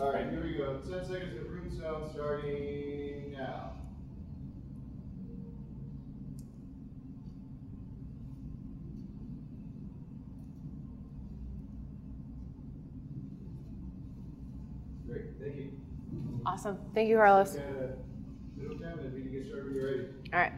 All right, here we go. 10 seconds of room sound starting now. Great, thank you. Awesome. Thank you, Carlos. And, uh, middle time, and we can get started when you're ready. All right.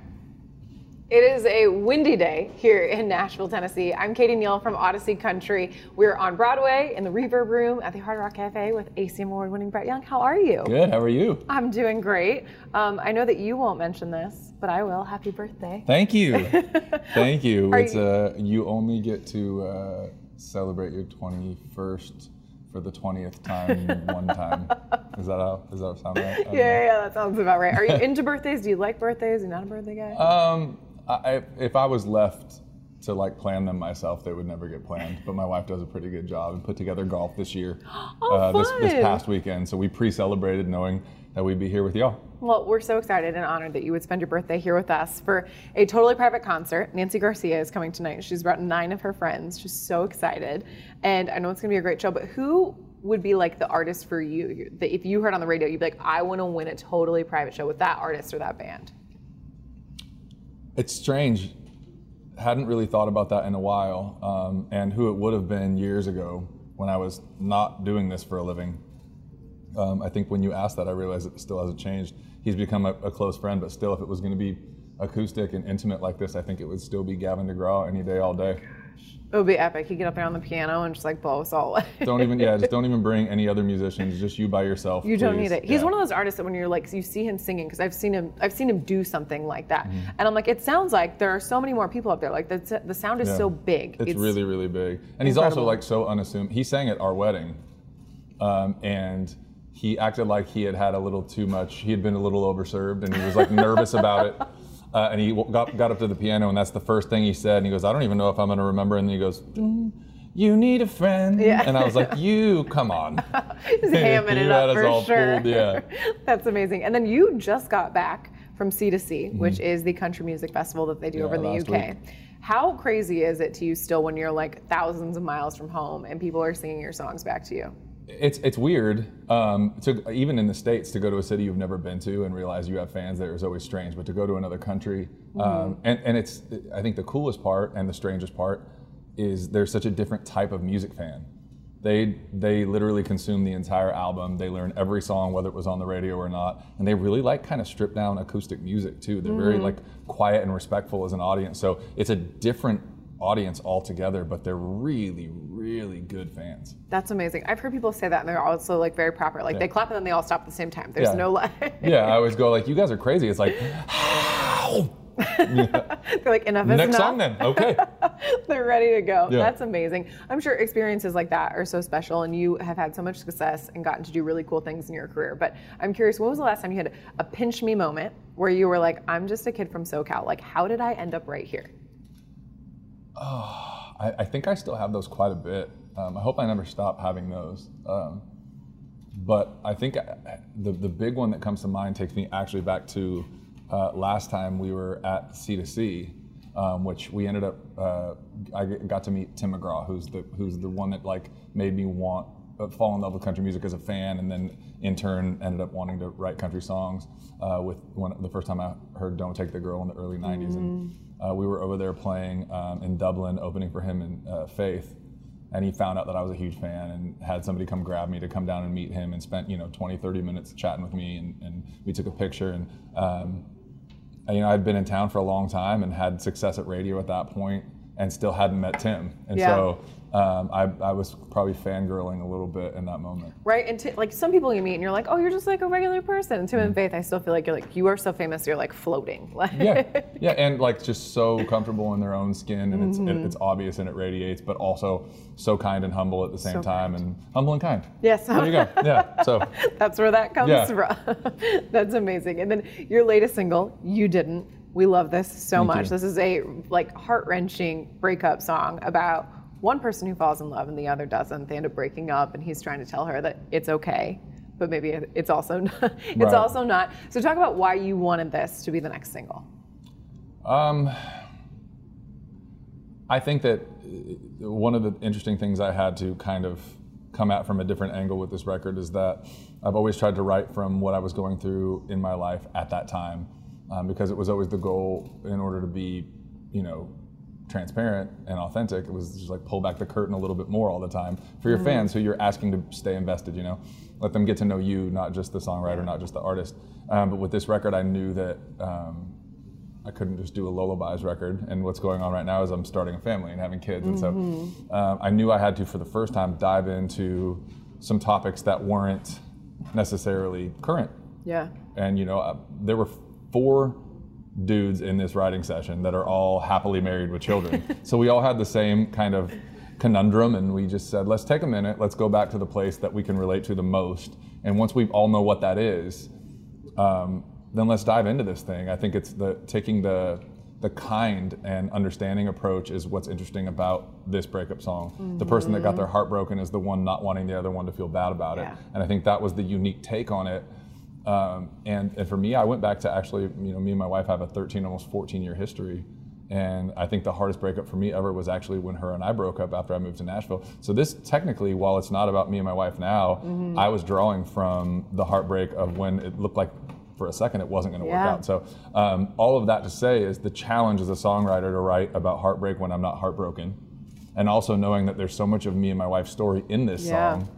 It is a windy day here in Nashville, Tennessee. I'm Katie Neal from Audacy Country. We're on Broadway in the Reverb Room at the Hard Rock Cafe with ACM Award winning Brett Young. How are you? Good. How are you? I'm doing great. Um, I know that you won't mention this, but I will. Happy birthday. Thank you. Thank you. Are it's you- uh, you only get to uh, celebrate your 21st for the 20th time one time. Is that how? Does that sound right? Yeah, yeah, yeah, that sounds about right. Are you into birthdays? Do you like birthdays? Are you not a birthday guy? Um, I, I- if I was left to like plan them myself, they would never get planned. But my wife does a pretty good job and put together golf this year, Oh, uh, this, this past weekend. So we pre-celebrated knowing that we'd be here with y'all. Well, we're so excited and honored that you would spend your birthday here with us for a totally private concert. Nancy Garcia is coming tonight. She's brought nine of her friends. She's so excited. And I know it's going to be a great show, but who would be like the artist for you? That If you heard on the radio, you'd be like, I want to win a totally private show with that artist or that band. It's strange. Hadn't really thought about that in a while, um, and who it would have been years ago when I was not doing this for a living. Um, I think when you asked that, I realized it still hasn't changed. He's become a, a close friend, but still, if it was going to be acoustic and intimate like this, I think it would still be Gavin DeGraw any day, all day. It would be epic. He'd get up there on the piano and just like blow us all away. Don't even, yeah, just don't even bring any other musicians. Just you by yourself. You don't need it. He's Yeah. one of those artists that when you're like, you see him singing, because I've seen him, I've seen him do something like that, Mm-hmm. and I'm like, it sounds like there are so many more people up there. Like the the sound is Yeah. so big. It's, really, really big. And he's also like so unassuming. He sang at our wedding, um, and he acted like he had had a little too much. He had been a little overserved, and he was like nervous about it. Uh, and he got, got up to the piano, and that's the first thing he said. And he goes, "I don't even know if I'm going to remember." And then he goes, "Mm, "You need a friend." Yeah. And I was like, "You come on." He's hamming it up for all sure. fooled, yeah. That's amazing. And then you just got back from C to C, which is the country music festival that they do Mm-hmm. Yeah, over in the UK. week. How crazy is it to you still when you're like thousands of miles from home and people are singing your songs back to you? It's it's weird um, to even in the states to go to a city you've never been to and realize you have fans there is always strange. But to go to another country um, and and it's I think the coolest part and the strangest part is there's such a different type of music fan. They they literally consume the entire album. They learn every song whether it was on the radio or not, and they really like kind of stripped down acoustic music too. They're very like quiet and respectful as an audience. So it's a different audience altogether, but they're really really good fans. That's amazing. I've heard people say that and they're also like very proper. Like they clap and then they all stop at the same time. There's Yeah. no like yeah, I always go like, you guys are crazy. It's like, how? they're like enough is Next enough. song then. Okay. They're ready to go. Yeah. That's amazing. I'm sure experiences like that are so special, and you have had so much success and gotten to do really cool things in your career. But I'm curious, when was the last time you had a pinch me moment where you were like, I'm just a kid from SoCal. Like, how did I end up right here? I, I think I still have those quite a bit. Um, I hope I never stop having those. Um, but I think I, the, the big one that comes to mind takes me actually back to uh, last time we were at C2C, um, which we ended up, uh, I got to meet Tim McGraw, who's the, who's the one that like made me want uh, fall in love with country music as a fan, and then in turn ended up wanting to write country songs. Uh, with one, the first time I heard "Don't Take the Girl" in the early '90s, and uh, we were over there playing um, in Dublin, opening for him in uh, Faith, and he found out that I was a huge fan and had somebody come grab me to come down and meet him, and spent you know 20, 30 minutes chatting with me, and, and we took a picture, and um, you know I'd been in town for a long time and had success at radio at that point, and still hadn't met Tim, and Yeah. so. Um, I, I was probably fangirling a little bit in that moment. Right, and t- like some people you meet, and you're like, oh, you're just like a regular person. And Tim and Faith, I still feel like you're like you are so famous, you're like floating. Like, yeah, yeah, and like just so comfortable in their own skin, and it's Mm-hmm. it, it's obvious and it radiates, but also so kind and humble at the same So time, and humble and kind. Yes. there you go. Yeah, so That's where that comes Yeah. from. That's amazing. And then your latest single, You Didn't. We love this so Thank much. you. This is a like heart-wrenching breakup song about one person who falls in love and the other doesn't. They end up breaking up and he's trying to tell her that it's okay. But maybe it's also not, it's Right. also not. So talk about why you wanted this to be the next single. Um, I think that uh, one of the interesting things I had to kind of come at from a different angle with this record is that I've always tried to write from what I was going through in my life at that time, um, because it was always the goal in order to be, you know, transparent and authentic. It was just like pull back the curtain a little bit more all the time for your fans who you're asking to stay invested. You know, let them get to know you, not just the songwriter, not just the artist. Um, but with this record, I knew that. Um, I couldn't just do a lullabies record. And what's going on right now is I'm starting a family and having kids. And so um, I knew I had to, for the first time, dive into some topics that weren't necessarily current. Yeah. And, you know, uh, there were four dudes in this writing session that are all happily married with children. so we all had the same kind of conundrum. And we just said, let's take a minute, let's go back to the place that we can relate to the most. And once we all know what that is, um, then let's dive into this thing. I think it's the taking the the kind and understanding approach is what's interesting about this breakup song. The person that got their heart broken is the one not wanting the other one to feel bad about it, and I think that was the unique take on it. Um, and, and for me, I went back to actually, you know, me and my wife have a 13, almost 14 year history. And I think the hardest breakup for me ever was actually when her and I broke up after I moved to Nashville. So this technically, while it's not about me and my wife now, I was drawing from the heartbreak of when it looked like for a second it wasn't going to Yeah. work out. So um, all of that to say is the challenge as a songwriter to write about heartbreak when I'm not heartbroken, and also knowing that there's so much of me and my wife's story in this Yeah. song,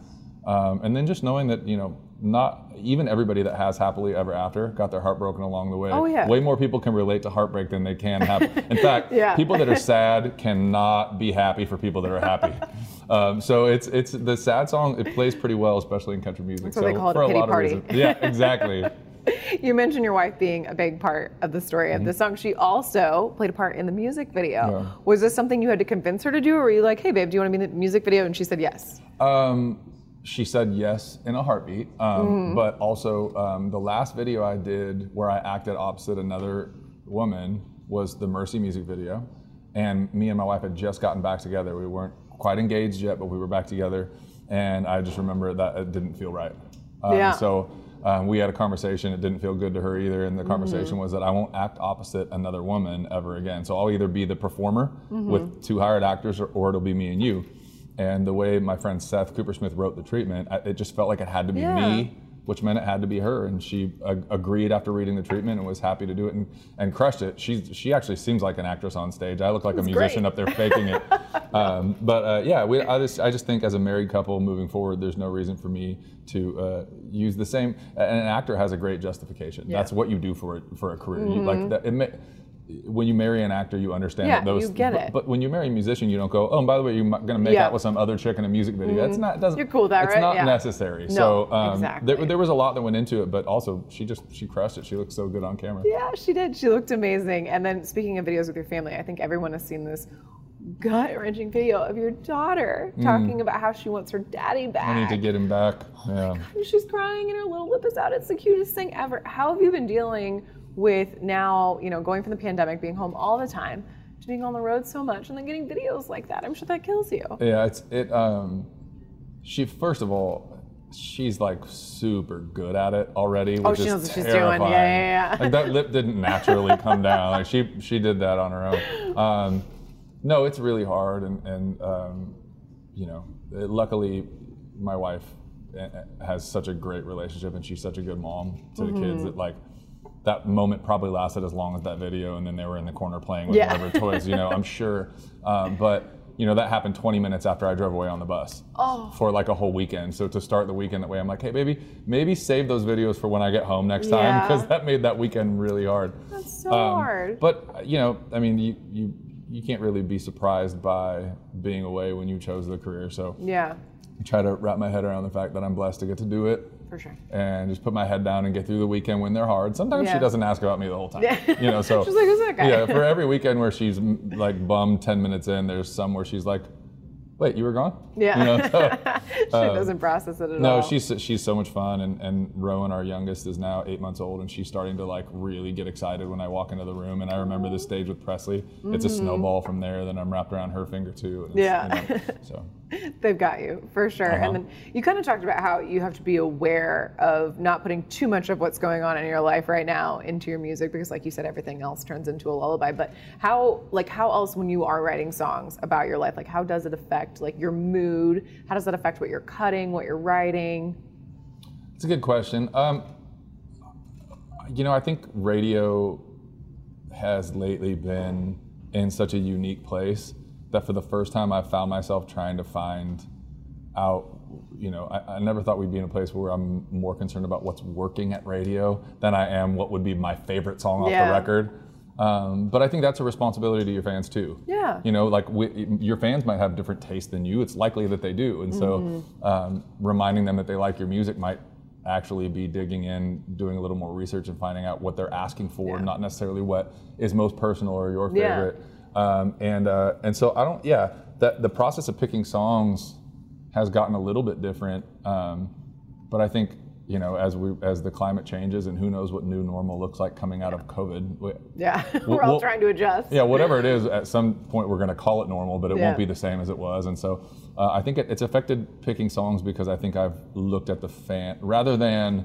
um, and then just knowing that you know not even everybody that has happily ever after got their heart broken along the way. Oh, yeah. Way more people can relate to heartbreak than they can happy. In fact, Yeah. people that are sad cannot be happy for people that are happy. Um, so it's it's the sad song. It plays pretty well, especially in country music. That's why they so call it a for pity lot party. of reasons. Yeah, exactly. You mentioned your wife being a big part of the story of the song. She also played a part in the music video. Mm-hmm. Yeah. Was this something you had to convince her to do, or were you like, "Hey, babe, do you want to be in the music video?" And she said yes. Um, she said yes in a heartbeat. Um, But also, um, the last video I did where I acted opposite another woman was the Mercy music video. And me and my wife had just gotten back together. We weren't quite engaged yet, but we were back together. And I just remember that it didn't feel right. Um, Yeah. So um, we had a conversation. It didn't feel good to her either. And the conversation was that I won't act opposite another woman ever again. So I'll either be the performer with two hired actors or, or it'll be me and you. And the way my friend Seth Coopersmith wrote the treatment, I- it just felt like it had to be Yeah. me, which meant it had to be her. And she ag- agreed after reading the treatment and was happy to do it and, and crushed it. She she actually seems like an actress on stage. I look like a musician great. up there faking it. um, but uh, yeah, we, I just I just think as a married couple moving forward, there's no reason for me to uh, use the same. And an actor has a great justification. Yeah. That's what you do for a, for a career. You, like that, it may, when you marry an actor, you understand Yeah, that those. you get but, it. but when you marry a musician, you don't go, oh, and by the way, you're going to make Yeah. out with some other chick in a music video. That's not. Doesn't, You're cool that, it's right? not Yeah. necessary. No, so um, exactly. there, there was a lot that went into it, but also she just she crushed it. She looked so good on camera. Yeah, she did. She looked amazing. And then speaking of videos with your family, I think everyone has seen this gut wrenching video of your daughter talking about how she wants her daddy back. Mm. I need to get him back. Oh yeah. And she's crying and her little lip is out. It's the cutest thing ever. How have you been dealing with now, you know, going from the pandemic, being home all the time, to being on the road so much and then getting videos like that? I'm sure that kills you. Yeah, it's it. Um, she first of all, she's like super good at it already. Oh, which she is knows what she's doing. Yeah, terrifying. yeah, yeah. Like that lip didn't naturally come down. Like she she did that on her own. Um, no, it's really hard, and and um, you know, it, luckily my wife eh, eh, has such a great relationship and she's such a good mom to the kids that like that moment probably lasted as long as that video and then they were in the corner playing with Yeah. whatever toys you know i'm sure um, but you know that happened 20 minutes after i drove away on the bus Oh. for like a whole weekend so to start the weekend that way i'm like hey baby maybe save those videos for when i get home next time because that made that weekend really hard That's so um, hard. But you know, I mean, you you you can't really be surprised by being away when you chose the career. So yeah, I try to wrap my head around the fact that I'm blessed to get to do it for sure. and just put my head down and get through the weekend when they're hard. Sometimes Yeah. she doesn't ask about me the whole time. Yeah. You know, so She's like, "Who's that guy?" Yeah, for every weekend where she's like bummed 10 minutes in, there's some where she's like, "Wait, you were gone?" Yeah. You know, so, she doesn't process it at Um, no, all. she's she's so much fun, and and Rowan, our youngest, is now eight months old, and she's starting to like really get excited when I walk into the room. And I remember the stage with Presley; it's a snowball from there. Then I'm wrapped around her finger too. Yeah. you know, so They've got you for sure. Uh-huh. And then you kind of talked about how you have to be aware of not putting too much of what's going on in your life right now into your music because like you said everything else turns into a lullaby. But how like how else when you are writing songs about your life like how does it affect like your mood? How does that affect what you're cutting, what you're writing? it's a good question. Um, you know, I think radio has lately been in such a unique place that for the first time I found myself trying to find out. You know, I, I never thought we'd be in a place where I'm more concerned about what's working at radio than I am what would be my favorite song off Yeah. the record. Um, but I think that's a responsibility to your fans too. Yeah. You know, like we, your fans might have different taste than you. It's likely that they do, and so um, reminding them that they like your music might actually be digging in, doing a little more research, and finding out what they're asking for, Yeah. not necessarily what is most personal or your Yeah. favorite. Um, and uh, and so I don't. Yeah, that the process of picking songs has gotten a little bit different. Um, but I think you know as we as the climate changes and who knows what new normal looks like coming out of COVID. we- Yeah. we're all well- trying to adjust. yeah, whatever it is, at some point we're going to call it normal, but it Yeah. won't be the same as it was. And so uh, I think it, it's affected picking songs because I think I've looked at the fan rather than,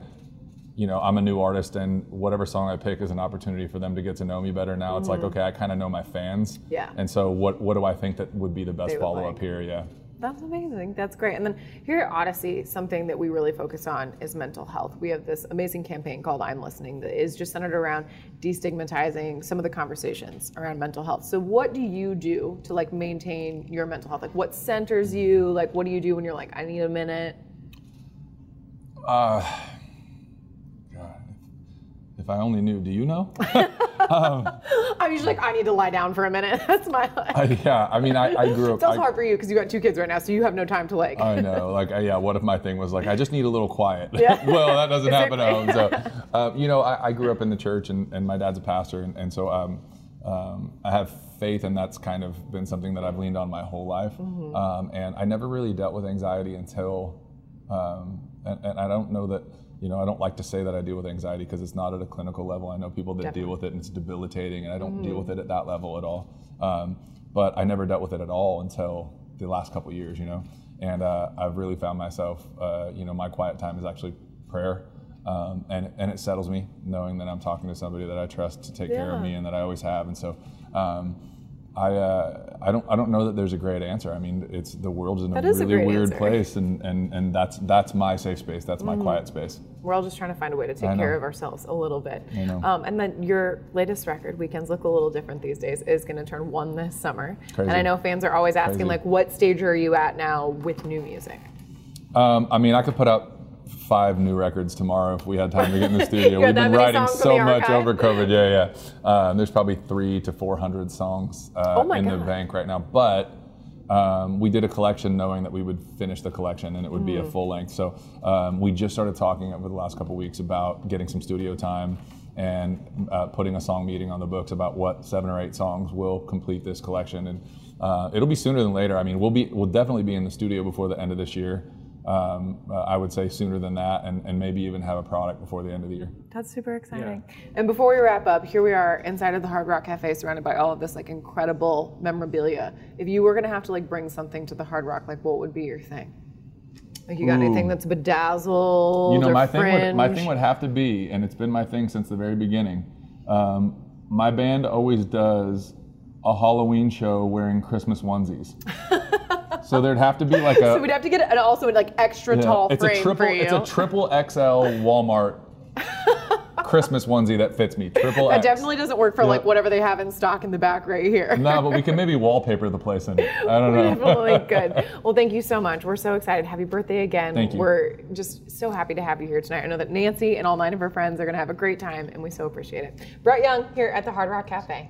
you know, I'm a new artist and whatever song I pick is an opportunity for them to get to know me better. Now it's like, okay, I kind of know my fans. Mm-hmm. Yeah. And so what what do I think that would be the best follow like. up here? Yeah. That's amazing. That's great. And then here at Audacy, something that we really focus on is mental health. We have this amazing campaign called I'm Listening that is just centered around destigmatizing some of the conversations around mental health. So what do you do to like maintain your mental health? Like what centers you? Like what do you do when you're like, I need a minute? Uh, God, if I only knew. Do you know? I'm usually like, I need to lie down for a minute. That's my life. I, yeah. I mean, I, I grew up. It's also hard for you because you got two kids right now, so you have no time to like. I know. Like, yeah. What if my thing was like, I just need a little quiet? Yeah. well, that doesn't happen at home. So, uh, you know, I, I grew up in the church, and, and my dad's a pastor, and, and so um, um, I have faith, and that's kind of been something that I've leaned on my whole life. Mm-hmm. Um, and I never really dealt with anxiety until, um, and, and I don't know that. You know, I don't like to say that I deal with anxiety because it's not at a clinical level. I know people that deal with it and it's debilitating, and I don't deal with it at that level at all. Um, but I never dealt with it at all until the last couple years, you know. And uh, I've really found myself, uh, you know, my quiet time is actually prayer. Um, and, and it settles me knowing that I'm talking to somebody that I trust to take care of me and that I always have. And so um, I, uh, I, don't, I don't know that there's a great answer. I mean, it's the world's in a a really great weird answer. place, and, and, and that's, that's my safe space. That's my quiet space. We're all just trying to find a way to take care of ourselves a little bit. I know. Um, and then your latest record, Weekends Look a Little Different These Days, is going to turn one this summer. Crazy. And I know fans are always asking, Crazy. like, what stage are you at now with new music? Um, I mean, I could put out five new records tomorrow if we had time to get in the studio. We've been writing so much over COVID. Yeah, yeah. Um, there's probably three to four hundred songs uh, Oh in the bank right now, but. Um, we did a collection knowing that we would finish the collection and it would be Mm. a full length. So um, we just started talking over the last couple weeks about getting some studio time and uh, putting a song meeting on the books about what seven or eight songs will complete this collection. And uh, it'll be sooner than later. I mean, we'll be we'll definitely be in the studio before the end of this year. Um, uh, I would say sooner than that, and, and maybe even have a product before the end of the year. That's super exciting. And before we wrap up, here we are inside of the Hard Rock Cafe, surrounded by all of this like incredible memorabilia. If you were gonna have to like bring something to the Hard Rock, like what would be your thing? Like you got anything that's bedazzled You know, or my thing, would, my thing would have to be, and it's been my thing since the very beginning. Um, my band always does a Halloween show wearing Christmas onesies. So there'd have to be like a. So we'd have to get an also like extra yeah, tall it's a triple. for you. It's a triple XL Walmart Christmas onesie that fits me. Triple that X. definitely doesn't work for like whatever they have in stock in the back right here. No, but we can maybe wallpaper the place in it. I don't know. Definitely good. Well, thank you so much. We're so excited. Happy birthday again. Thank you. We're just so happy to have you here tonight. I know that Nancy and all nine of her friends are going to have a great time, and we so appreciate it. Brett Young here at the Hard Rock Cafe.